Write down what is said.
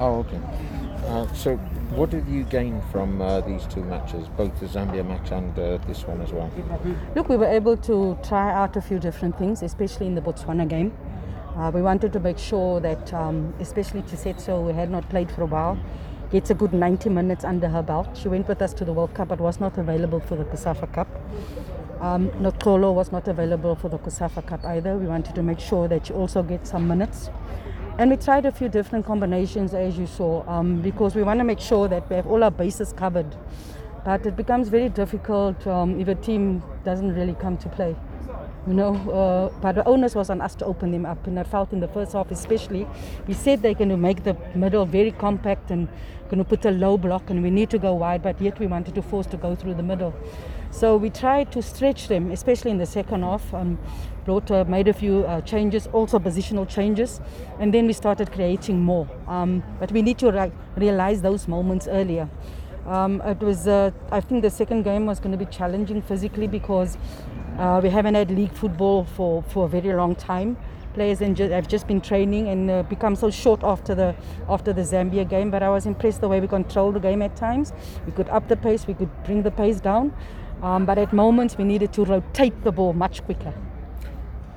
Oh, okay. Uh, so, what did you gain from uh, these two matches, both the Zambia match and uh, this one as well? Look, we were able to try out a few different things, especially in the Botswana game. Uh, we wanted to make sure that, um, especially Tiisetso, who had not played for a while, gets a good 90 minutes under her belt. She went with us to the World Cup but was not available for the COSAFA Cup. Um, Nokolo was not available for the COSAFA Cup either. We wanted to make sure that she also gets some minutes. And we tried a few different combinations, as you saw, um, because we want to make sure that we have all our bases covered. But it becomes very difficult um, if a team doesn't really come to play. You know, uh, but the onus was on us to open them up, and I felt in the first half, especially, we said they're going to make the middle very compact and going to put a low block, and we need to go wide, but yet we wanted to force to go through the middle. So we tried to stretch them, especially in the second half. Um, brought, uh, made a few uh, changes, also positional changes, and then we started creating more. Um, but we need to re- realize those moments earlier. Um, it was, uh, I think, the second game was going to be challenging physically because uh, we haven't had league football for, for a very long time. Players have just been training and uh, become so short after the after the Zambia game. But I was impressed the way we controlled the game at times. We could up the pace, we could bring the pace down. Um, but at moments we needed to rotate the ball much quicker.